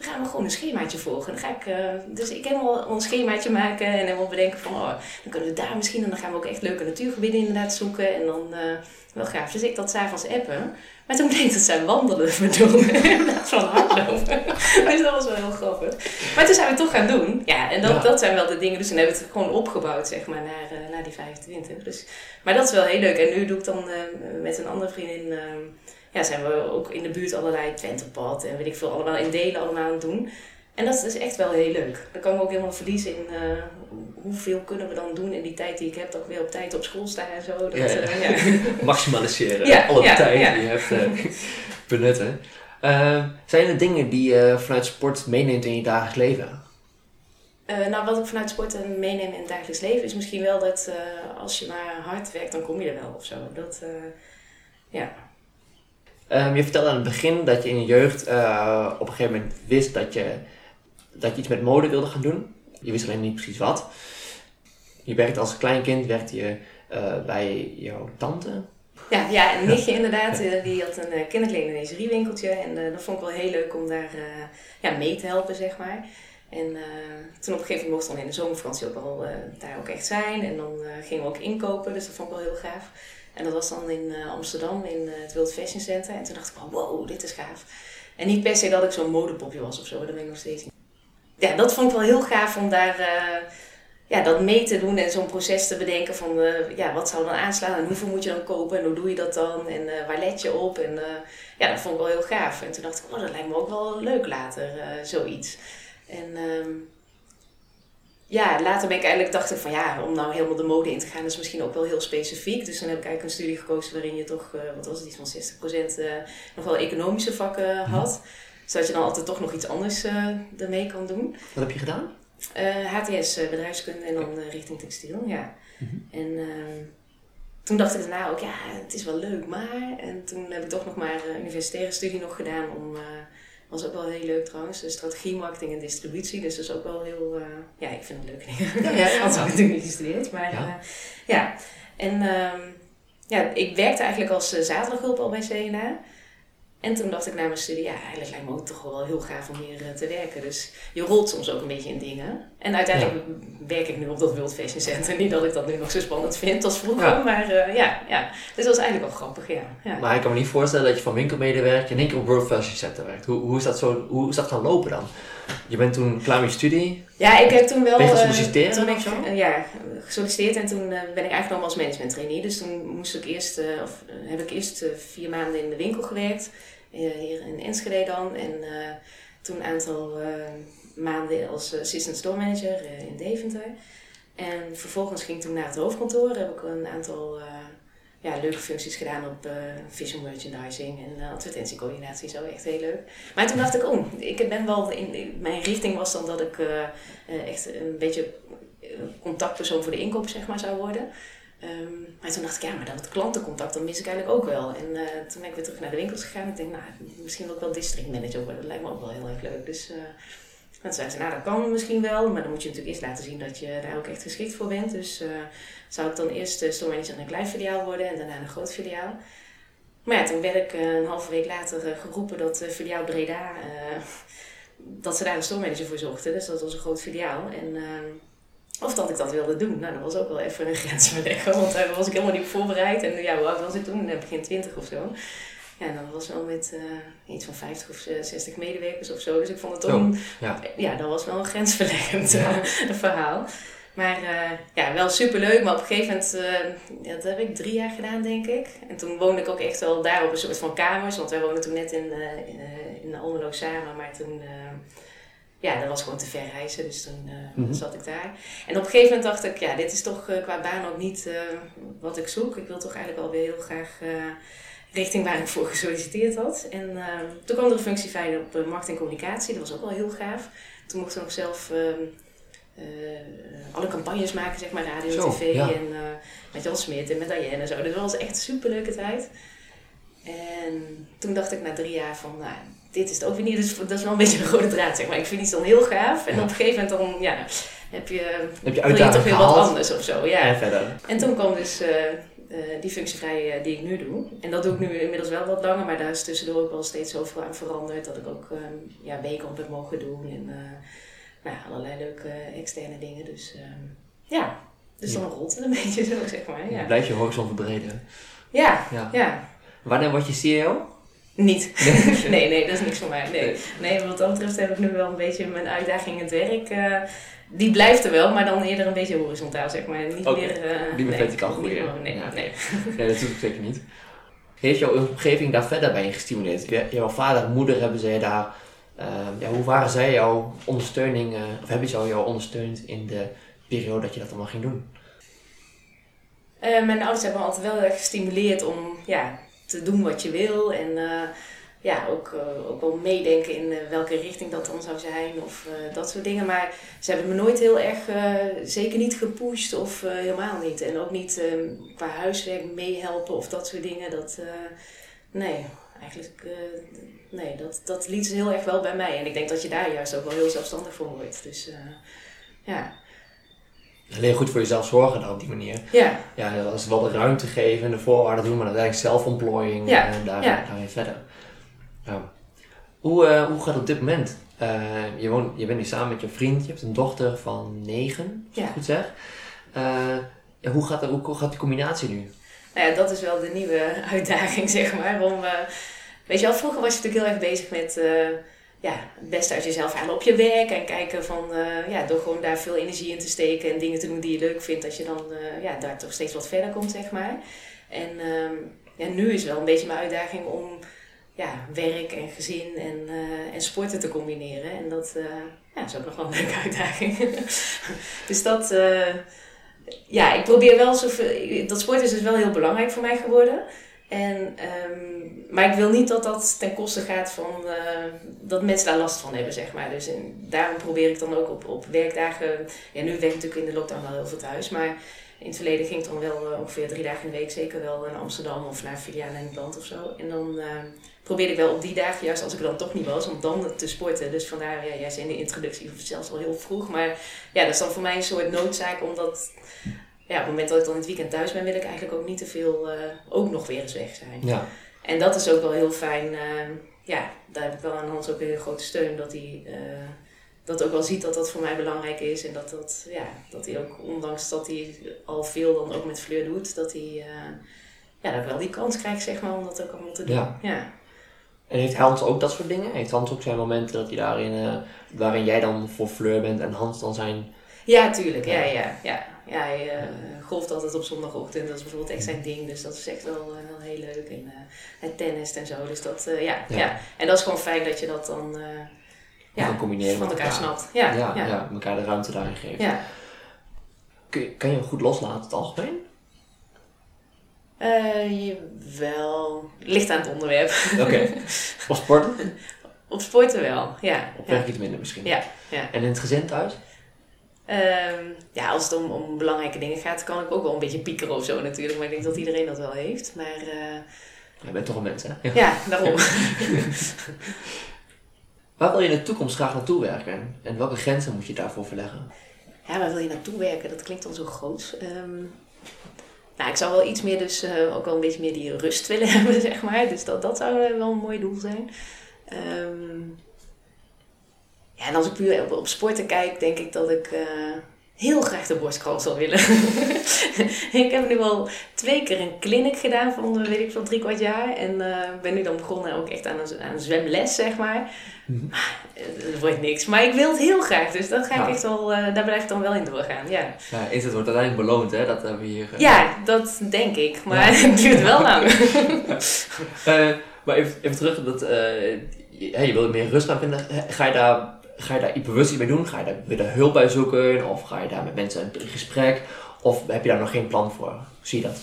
dan gaan we gewoon een schemaatje volgen. Dan ga ik, uh, dus ik helemaal een schemaatje maken en helemaal bedenken van, oh, dan kunnen we daar misschien, en dan gaan we ook echt leuke natuurgebieden inderdaad zoeken. En dan, uh, wel gaaf. Dus ik dat s'avonds appen. Maar toen bleek dat zij wandelen [LAUGHS] bedoelde in plaats van hardlopen. [LAUGHS] dus dat was wel heel grappig. Maar toen zijn we het toch gaan doen. Ja, en dat, dat zijn wel de dingen. Dus dan hebben we het gewoon opgebouwd, zeg maar, naar, uh, naar die 25. Dus, maar dat is wel heel leuk. En nu doe ik dan met een andere vriendin ja, zijn we ook in de buurt allerlei Twentepad en weet ik veel, allemaal in delen allemaal aan het doen. En dat is echt wel heel leuk. Dan kan ik ook helemaal verliezen in uh, hoeveel kunnen we dan doen in die tijd die ik heb, dat ik weer op tijd op school sta en zo. Dat, ja, uh, ja. [LAUGHS] Maximaliseren, alle tijd die je hebt uh, [LAUGHS] benutten. Ehm, zijn er dingen die je vanuit sport meeneemt in je dagelijks leven? nou, wat ik vanuit sport meeneem in het dagelijks leven is misschien wel dat als je maar hard werkt, dan kom je er wel of zo. Dat, ja, Um, je vertelde aan het begin dat je in je jeugd uh, op een gegeven moment wist dat je, dat je iets met mode wilde gaan doen. Je wist alleen niet precies wat. Je werkte als klein kind werkte je uh, bij jouw tante. Ja, ja een nichtje inderdaad. Ja. Die had een uh, kinderkledingeriewinkeltje. En dat vond ik wel heel leuk om daar ja, mee te helpen, zeg maar. En toen op een gegeven moment mocht dan in de zomervakantie ook al daar ook echt zijn. En dan gingen we ook inkopen, dus dat vond ik wel heel gaaf. En dat was dan in uh, Amsterdam, in uh, het World Fashion Center. En toen dacht ik van, wow, dit is gaaf. En niet per se dat ik zo'n modepopje was of zo, dat ben ik nog steeds niet. Ja, dat vond ik wel heel gaaf om daar uh, ja, dat mee te doen en zo'n proces te bedenken van, ja, wat zou dan aanslaan en hoeveel moet je dan kopen en hoe doe je dat dan en waar let je op. En ja, dat vond ik wel heel gaaf. En toen dacht ik, oh, dat lijkt me ook wel leuk later, zoiets. En... Um, ja, later ben ik eigenlijk dacht ik van ja, om nou helemaal de mode in te gaan is misschien ook wel heel specifiek. Dus dan heb ik eigenlijk een studie gekozen waarin je toch, uh, wat was het, iets van 60% uh, nog wel economische vakken mhm. had. Zodat je dan altijd toch nog iets anders uh, ermee kan doen. Wat heb je gedaan? HTS, eh, bedrijfskunde en dan richting textiel, ja. Mhm. En ehm, toen dacht ik daarna ook, ja, het is wel leuk, maar... En toen heb ik toch nog maar een universitaire studie nog gedaan om was ook wel heel leuk trouwens. De strategie, marketing en distributie. Dus dat is ook wel heel... eh, ja, ik vind het dingen. [LAUGHS] Ja, ja, ja. Anders had ik natuurlijk niet gestudeerd. Maar Ja. ja. ja. En ehm, ja, ik werkte eigenlijk als eh, zaterdaghulp al bij CNA. En toen dacht ik na mijn studie, ja, eigenlijk lijkt me ook toch wel heel gaaf om hier eh, te werken. Dus je rolt soms ook een beetje in dingen. En uiteindelijk werk ik nu op dat World Fashion Center. [LAUGHS] Niet dat ik dat nu nog zo spannend vind als vroeger, Ja. maar eh, ja, ja. Dus dat is eigenlijk wel grappig, ja. ja. Maar ik kan me niet voorstellen dat je van winkelmedewerker in één keer op World Fashion Center werkt. Hoe, hoe, is dat zo, hoe is dat gaan lopen dan? Je bent toen klaar met je studie. Ja, ik heb toen wel... Ben je eh, of zo? eh, ja, gesolliciteerd en toen eh, ben ik eigenlijk nog als management trainee. Dus toen moest ik eerst, eh, of heb ik eerst vier maanden in de winkel gewerkt. hier in Enschede dan. En toen een aantal maanden als assistant store manager in Deventer. En vervolgens ging ik toen naar het hoofdkantoor. Heb ik een aantal ja, leuke functies gedaan op visual merchandising en eh, advertentiecoördinatie. Zo echt heel leuk. Maar toen dacht ik, oh, ik ben wel in, mijn richting was dan dat ik eh, echt een beetje contactpersoon voor de inkoop zeg maar zou worden. Ehm, maar toen dacht ik, ja, maar dat klantencontact, dat mis ik eigenlijk ook wel. En toen ben ik weer terug naar de winkels gegaan. Ik denk, nou, misschien wil ik wel district manager worden. Dat lijkt me ook wel heel erg leuk. Dus eh toen zei ze, nou, dat kan misschien wel. Maar dan moet je natuurlijk eerst laten zien dat je daar ook echt geschikt voor bent. Dus eh, zou ik dan eerst uh, store manager in een klein filiaal worden en daarna een groot filiaal. Maar ja, toen werd ik eh, een halve week later eh, geroepen dat eh, filiaal Breda, eh, dat ze daar een store manager voor zochten. Dus dat was een groot filiaal. En, eh, of dat ik dat wilde doen. Nou, dat was ook wel even een grens verleggen, want daar was ik helemaal niet voorbereid. En ja, hoe oud was ik toen? Eh, Begin 20 of zo. Ja, en dat was wel met eh, iets van 50 of eh, 60 medewerkers of zo. Dus ik vond het toen, ja. ja, dat was wel een grensverleggend eh, [LAUGHS] verhaal. Maar uh, ja, wel superleuk. Maar op een gegeven moment, uh, dat heb ik drie jaar gedaan, denk ik. En toen woonde ik ook echt wel daar op een soort van kamers. Want wij woonden toen net in, uh, in, in Almelo samen. Maar toen, ja, dat was gewoon te ver reizen. Dus toen mm -hmm. zat ik daar. En op een gegeven moment dacht ik, ja, dit is toch qua baan ook niet eh, wat ik zoek. Ik wil toch eigenlijk wel weer heel graag eh, richting waar ik voor gesolliciteerd had. En uh, toen kwam er een functie vrij op uh, marketing en communicatie. Dat was ook wel heel gaaf. Toen mocht ik nog zelf uh, alle campagnes maken, zeg maar, radio, zo, tv. Ja. En uh, met Jan Smit en met Diane en zo. Dus dat was echt een superleuke tijd. En toen dacht ik na drie jaar van, nou, dit is het ook weer niet. Dus dat is wel een beetje een rode draad, zeg maar. Ik vind iets dan heel gaaf. En ja. op een gegeven moment dan, ja, heb je, heb je, toch weer wat anders of zo. Ja. En verder. En toen kwam dus... Uh, die functie vrij uh, die ik nu doe. En dat doe ik nu inmiddels wel wat langer, maar daar is tussendoor ook wel steeds zoveel aan veranderd. Dat ik ook uh, ja, weekamp heb mogen doen en nou, allerlei leuke externe dingen. Dus ja, dus dan rolt het een [LAUGHS] beetje zo, zeg maar. Ja. Blijf je horizon verbreden. Ja, ja. ja. Wanneer word je CEO? Niet. [LAUGHS] nee, nee, dat is niks voor mij. Nee. nee, wat dat betreft heb ik nu wel een beetje mijn uitdaging in het werk. Uh, die blijft er wel, maar dan eerder een beetje horizontaal, zeg maar. Niet okay. meer... Uh, niet meer nee, verticaal groeien. Nee, ja. [LAUGHS] nee. nee, dat doe ik zeker niet. Heeft jouw omgeving daar verder bij gestimuleerd? Jouw vader en moeder, hebben zij daar... Uh, ja, hoe waren zij jouw ondersteuning, uh, of hebben zij jou ondersteund in de periode dat je dat allemaal ging doen? Mijn ouders hebben me altijd wel gestimuleerd om ja, te doen wat je wil. En uh, ja, ook, uh, ook wel meedenken in welke richting dat dan zou zijn of dat soort dingen. Maar ze hebben me nooit heel erg, zeker niet gepusht of helemaal niet. En ook niet qua huiswerk meehelpen of dat soort dingen. Dat, nee, eigenlijk, nee, dat, dat liet ze heel erg wel bij mij. En ik denk dat je daar juist ook wel heel zelfstandig voor wordt. Dus ja. Alleen goed voor jezelf zorgen dan op die manier. Ja. Ja, dat is wel de ruimte geven en de voorwaarden doen, maar uiteindelijk zelfontplooiing ja. en daar, ja. daarin verder. Ja. Hoe, uh, hoe gaat het op dit moment? Uh, je, woont, je bent nu samen met je vriend, je hebt een dochter van negen, als ja. ik goed zeg. Uh, hoe, gaat, hoe gaat die combinatie nu? Nou ja, dat is wel de nieuwe uitdaging, [LAUGHS] zeg maar. Om, weet je wel, vroeger was je natuurlijk heel erg bezig met ja, het beste uit jezelf halen op je werk. En kijken van, uh, ja, door gewoon daar veel energie in te steken en dingen te doen die je leuk vindt, dat je dan uh, ja, daar toch steeds wat verder komt, zeg maar. En uh, ja, nu is wel een beetje mijn uitdaging om ja, werk en gezin en, uh, en sporten te combineren. En dat ja, is ook nog wel een leuke uitdaging. [LAUGHS] dus dat, ja, ik probeer wel zoveel, dat sport is dus wel heel belangrijk voor mij geworden. En, um, maar ik wil niet dat dat ten koste gaat van uh, dat mensen daar last van hebben, zeg maar. Dus daarom probeer ik dan ook op, op werkdagen. Ja, nu werk ik natuurlijk in de lockdown wel heel veel thuis. Maar in het verleden ging ik dan wel eh, ongeveer drie dagen in de week zeker wel naar Amsterdam of naar filialen in het land of zo. En dan uh, probeerde ik wel op die dagen, juist als ik er dan toch niet was, om dan te sporten. Dus vandaar, ja, jij zei in de introductie, of zelfs al heel vroeg. Maar ja, dat is dan voor mij een soort noodzaak, omdat ja, op het moment dat ik dan in het weekend thuis ben, wil ik eigenlijk ook niet te veel uh, ook nog weer eens weg zijn. Ja. En dat is ook wel heel fijn. ja, daar heb ik wel aan Hans ook een grote steun dat hij dat ook wel ziet dat dat voor mij belangrijk is. En dat, dat, ja, dat hij ook, ondanks dat hij al veel dan ook met Fleur doet, dat hij ja, dat wel die kans krijgt zeg maar, om dat ook allemaal te doen. Ja. ja. En heeft Hans ook dat soort dingen? Heeft Hans ook zijn momenten dat hij daarin, waarin jij dan voor Fleur bent en Hans dan zijn... Ja, tuurlijk. Ja, ja, ja. ja hij uh, golft altijd op zondagochtend. Dat is bijvoorbeeld echt zijn ding. Dus dat is echt wel, wel heel leuk. En het tennis en zo. Dus dat, ja, ja, ja. En dat is gewoon fijn dat je dat dan ja, combineren van elkaar, snapt. Ja, ja, ja. elkaar de ruimte daarin geeft. Ja. Kun kan je hem goed loslaten, het algemeen? Uh, wel. Ligt aan het onderwerp. Oké. [LAUGHS] Op sporten? Op sporten wel, ja. Op werk iets minder misschien? Ja. ja. En in het gezin thuis? Um, ja, als het om, om belangrijke dingen gaat, kan ik ook wel een beetje piekeren of zo natuurlijk. Maar ik denk dat iedereen dat wel heeft. Maar... Uh, je bent toch een mens, hè? Ja, [LAUGHS] daarom. [LAUGHS] Waar wil je in de toekomst graag naartoe werken? En welke grenzen moet je daarvoor verleggen? Ja, waar wil je naartoe werken? Dat klinkt dan zo groot. Um, nou, ik zou wel iets meer dus uh, ook wel een beetje meer die rust willen [LAUGHS] hebben, zeg maar. Dus dat, dat zou wel een mooi doel zijn. Um, ja, en als ik puur op, op sporten kijk, denk ik dat ik... Uh, heel graag de borstkrol zou willen. [LAUGHS] ik heb nu al twee keer een clinic gedaan van, weet ik veel, drie kwart jaar. En uh, ben nu dan begonnen ook echt aan een, aan een zwemles, zeg maar. Mm het wordt niks. Maar ik wil het heel graag, dus dat ga ik echt wel, uh, daar blijf ik dan wel in doorgaan, ja. Ja, is het wordt uiteindelijk beloond, hè? Dat hebben we hier... Ja, dat denk ik. Maar [LAUGHS] het duurt wel lang. [LAUGHS] maar even, even terug, dat, je, je wil meer rust gaan vinden. Ga je daar ga je daar iets bewust mee doen? Ga je daar weer hulp bij zoeken? Of ga je daar met mensen in gesprek? Of heb je daar nog geen plan voor? Zie je dat?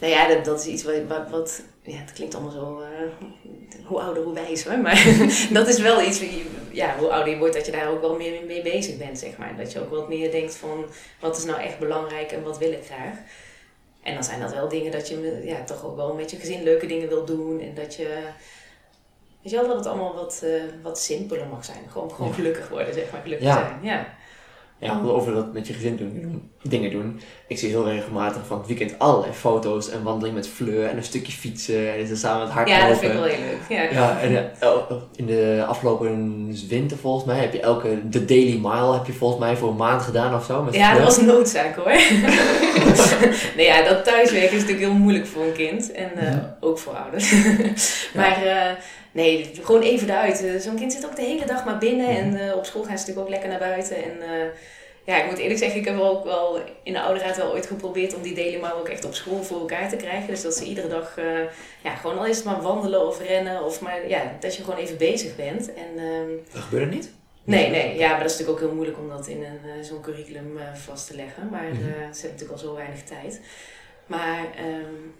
Nou ja, dat, dat is iets wat, wat, ja, het klinkt allemaal zo, uh, hoe ouder hoe wijzer, maar [LAUGHS] dat is wel iets, ja, hoe ouder je wordt, dat je daar ook wel meer mee bezig bent, zeg maar. Dat je ook wat meer denkt van, wat is nou echt belangrijk en wat wil ik graag? En dan zijn dat wel dingen dat je ja, toch ook wel met je gezin leuke dingen wil doen en dat je Weet je wel, dat het allemaal wat, uh, wat simpeler mag zijn. Gewoon, gewoon gelukkig worden, zeg maar. Gelukkig zijn, ja. Ja, over dat met je gezin doen, dingen doen. Ik zie heel regelmatig van het weekend allerlei foto's en wandeling met Fleur en een stukje fietsen en is samen met hardlopen. Ja, dat vind ik wel heel leuk. Ja, ja en uh, in de afgelopen winter volgens mij heb je elke, de Daily Mile heb je volgens mij voor een maand gedaan of zo. Met ja, dat was noodzaak hoor. [LAUGHS] nee ja, dat thuiswerken is natuurlijk heel moeilijk voor een kind en uh, ja. ook voor ouders. [LAUGHS] maar uh, Nee, gewoon even eruit. Uh, Zo'n kind zit ook de hele dag maar binnen. En uh, op school gaan ze natuurlijk ook lekker naar buiten. En uh, ja, ik moet eerlijk zeggen, ik heb ook wel in de oude raad wel ooit geprobeerd om die delen maar ook echt op school voor elkaar te krijgen. Dus dat ze iedere dag, ja, gewoon al is het maar wandelen of rennen. Of maar ja, dat je gewoon even bezig bent. En, dat gebeurt niet? Nee, nee, ja, maar dat is natuurlijk ook heel moeilijk om dat in een, zo'n curriculum vast te leggen. Maar -hmm. ze hebben natuurlijk al zo weinig tijd. Maar, um,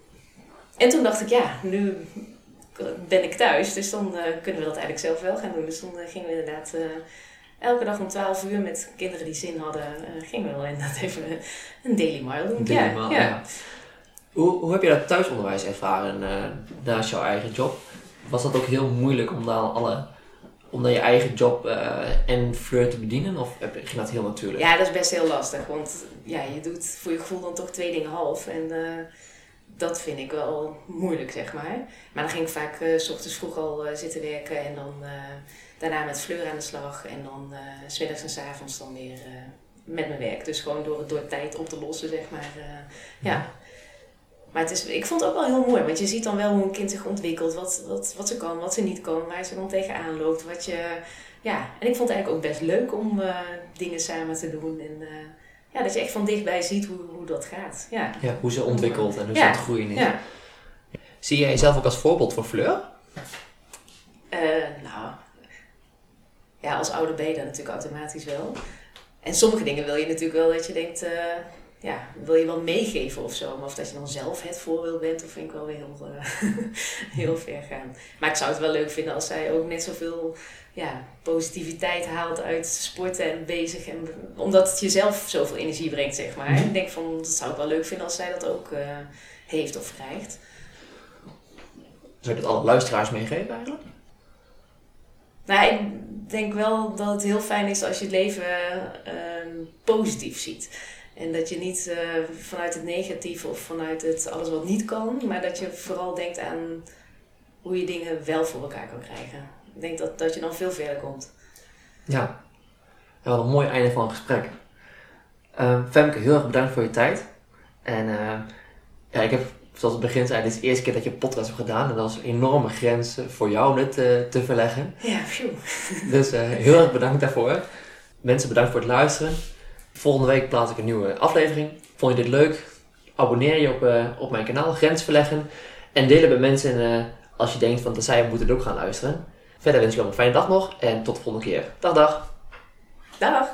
en toen dacht ik, ja, nu ben ik thuis. Dus dan uh, kunnen we dat eigenlijk zelf wel gaan doen. Dus dan uh, gingen we inderdaad uh, elke dag om 12 uur met kinderen die zin hadden, gingen we wel inderdaad [LAUGHS] even een daily mile doen. Daily ja, mile, ja. ja. Hoe, hoe heb je dat thuisonderwijs ervaren naast jouw eigen job? Was dat ook heel moeilijk om dan alle om dan je eigen job en Fleur te bedienen? Of ging dat heel natuurlijk? Ja, dat is best heel lastig. Want ja, je doet voor je gevoel dan toch twee dingen half. En dat vind ik wel moeilijk, zeg maar. Maar dan ging ik vaak uh, s ochtends vroeg al uh, zitten werken en dan uh, daarna met Fleur aan de slag. En dan uh, smiddags en s avonds dan weer met mijn werk. Dus gewoon door, door tijd op te lossen, zeg maar. ja. Maar het is, ik vond het ook wel heel mooi, want je ziet dan wel hoe een kind zich ontwikkelt. Wat, wat, wat ze kan, wat ze niet kan, waar ze dan tegenaan loopt. Wat je, ja. En ik vond het eigenlijk ook best leuk om dingen samen te doen. En, ja, dat je echt van dichtbij ziet hoe, hoe dat gaat. Ja. ja hoe ze ontwikkelt en hoe ze aan het groeien is. Ja. Zie jij jezelf ook als voorbeeld voor Fleur? Uh, nou, ja, als je dat natuurlijk automatisch wel. En sommige dingen wil je natuurlijk wel dat je denkt, uh, ja, wil je wel meegeven of zo. Maar of dat je dan zelf het voorbeeld bent, dat vind ik wel weer heel, eh, [LAUGHS] heel ver gaan. Maar ik zou het wel leuk vinden als zij ook net zoveel ja, positiviteit haalt uit sporten en bezig. En, omdat het jezelf zoveel energie brengt, zeg maar. Mhm. Ik denk van, dat zou ik wel leuk vinden als zij dat ook eh, heeft of krijgt. Zou je dat alle luisteraars meegeven eigenlijk? Nou, ik denk wel dat het heel fijn is als je het leven ehm, positief ziet. En dat je niet eh, vanuit het negatieve of vanuit het alles wat niet kan, maar dat je vooral denkt aan hoe je dingen wel voor elkaar kan krijgen. Ik denk dat, dat je dan veel verder komt. Ja. ja wat een mooi einde van het gesprek. Ehm, Femke, heel erg bedankt voor je tijd. En eh, ja, ik heb, zoals het begin zei, dit is de eerste keer dat je een podcast hebt gedaan. En dat is een enorme grens eh, voor jou om dit eh, te verleggen. Ja, phew. Dus heel erg bedankt daarvoor. Mensen, bedankt voor het luisteren. Volgende week plaats ik een nieuwe aflevering. Vond je dit leuk? Abonneer je op, op mijn kanaal, Grens Verleggen. En deel het bij mensen als je denkt van dat zij moeten het ook gaan luisteren. Verder wens ik wel een fijne dag nog en tot de volgende keer. Dag dag! Dag!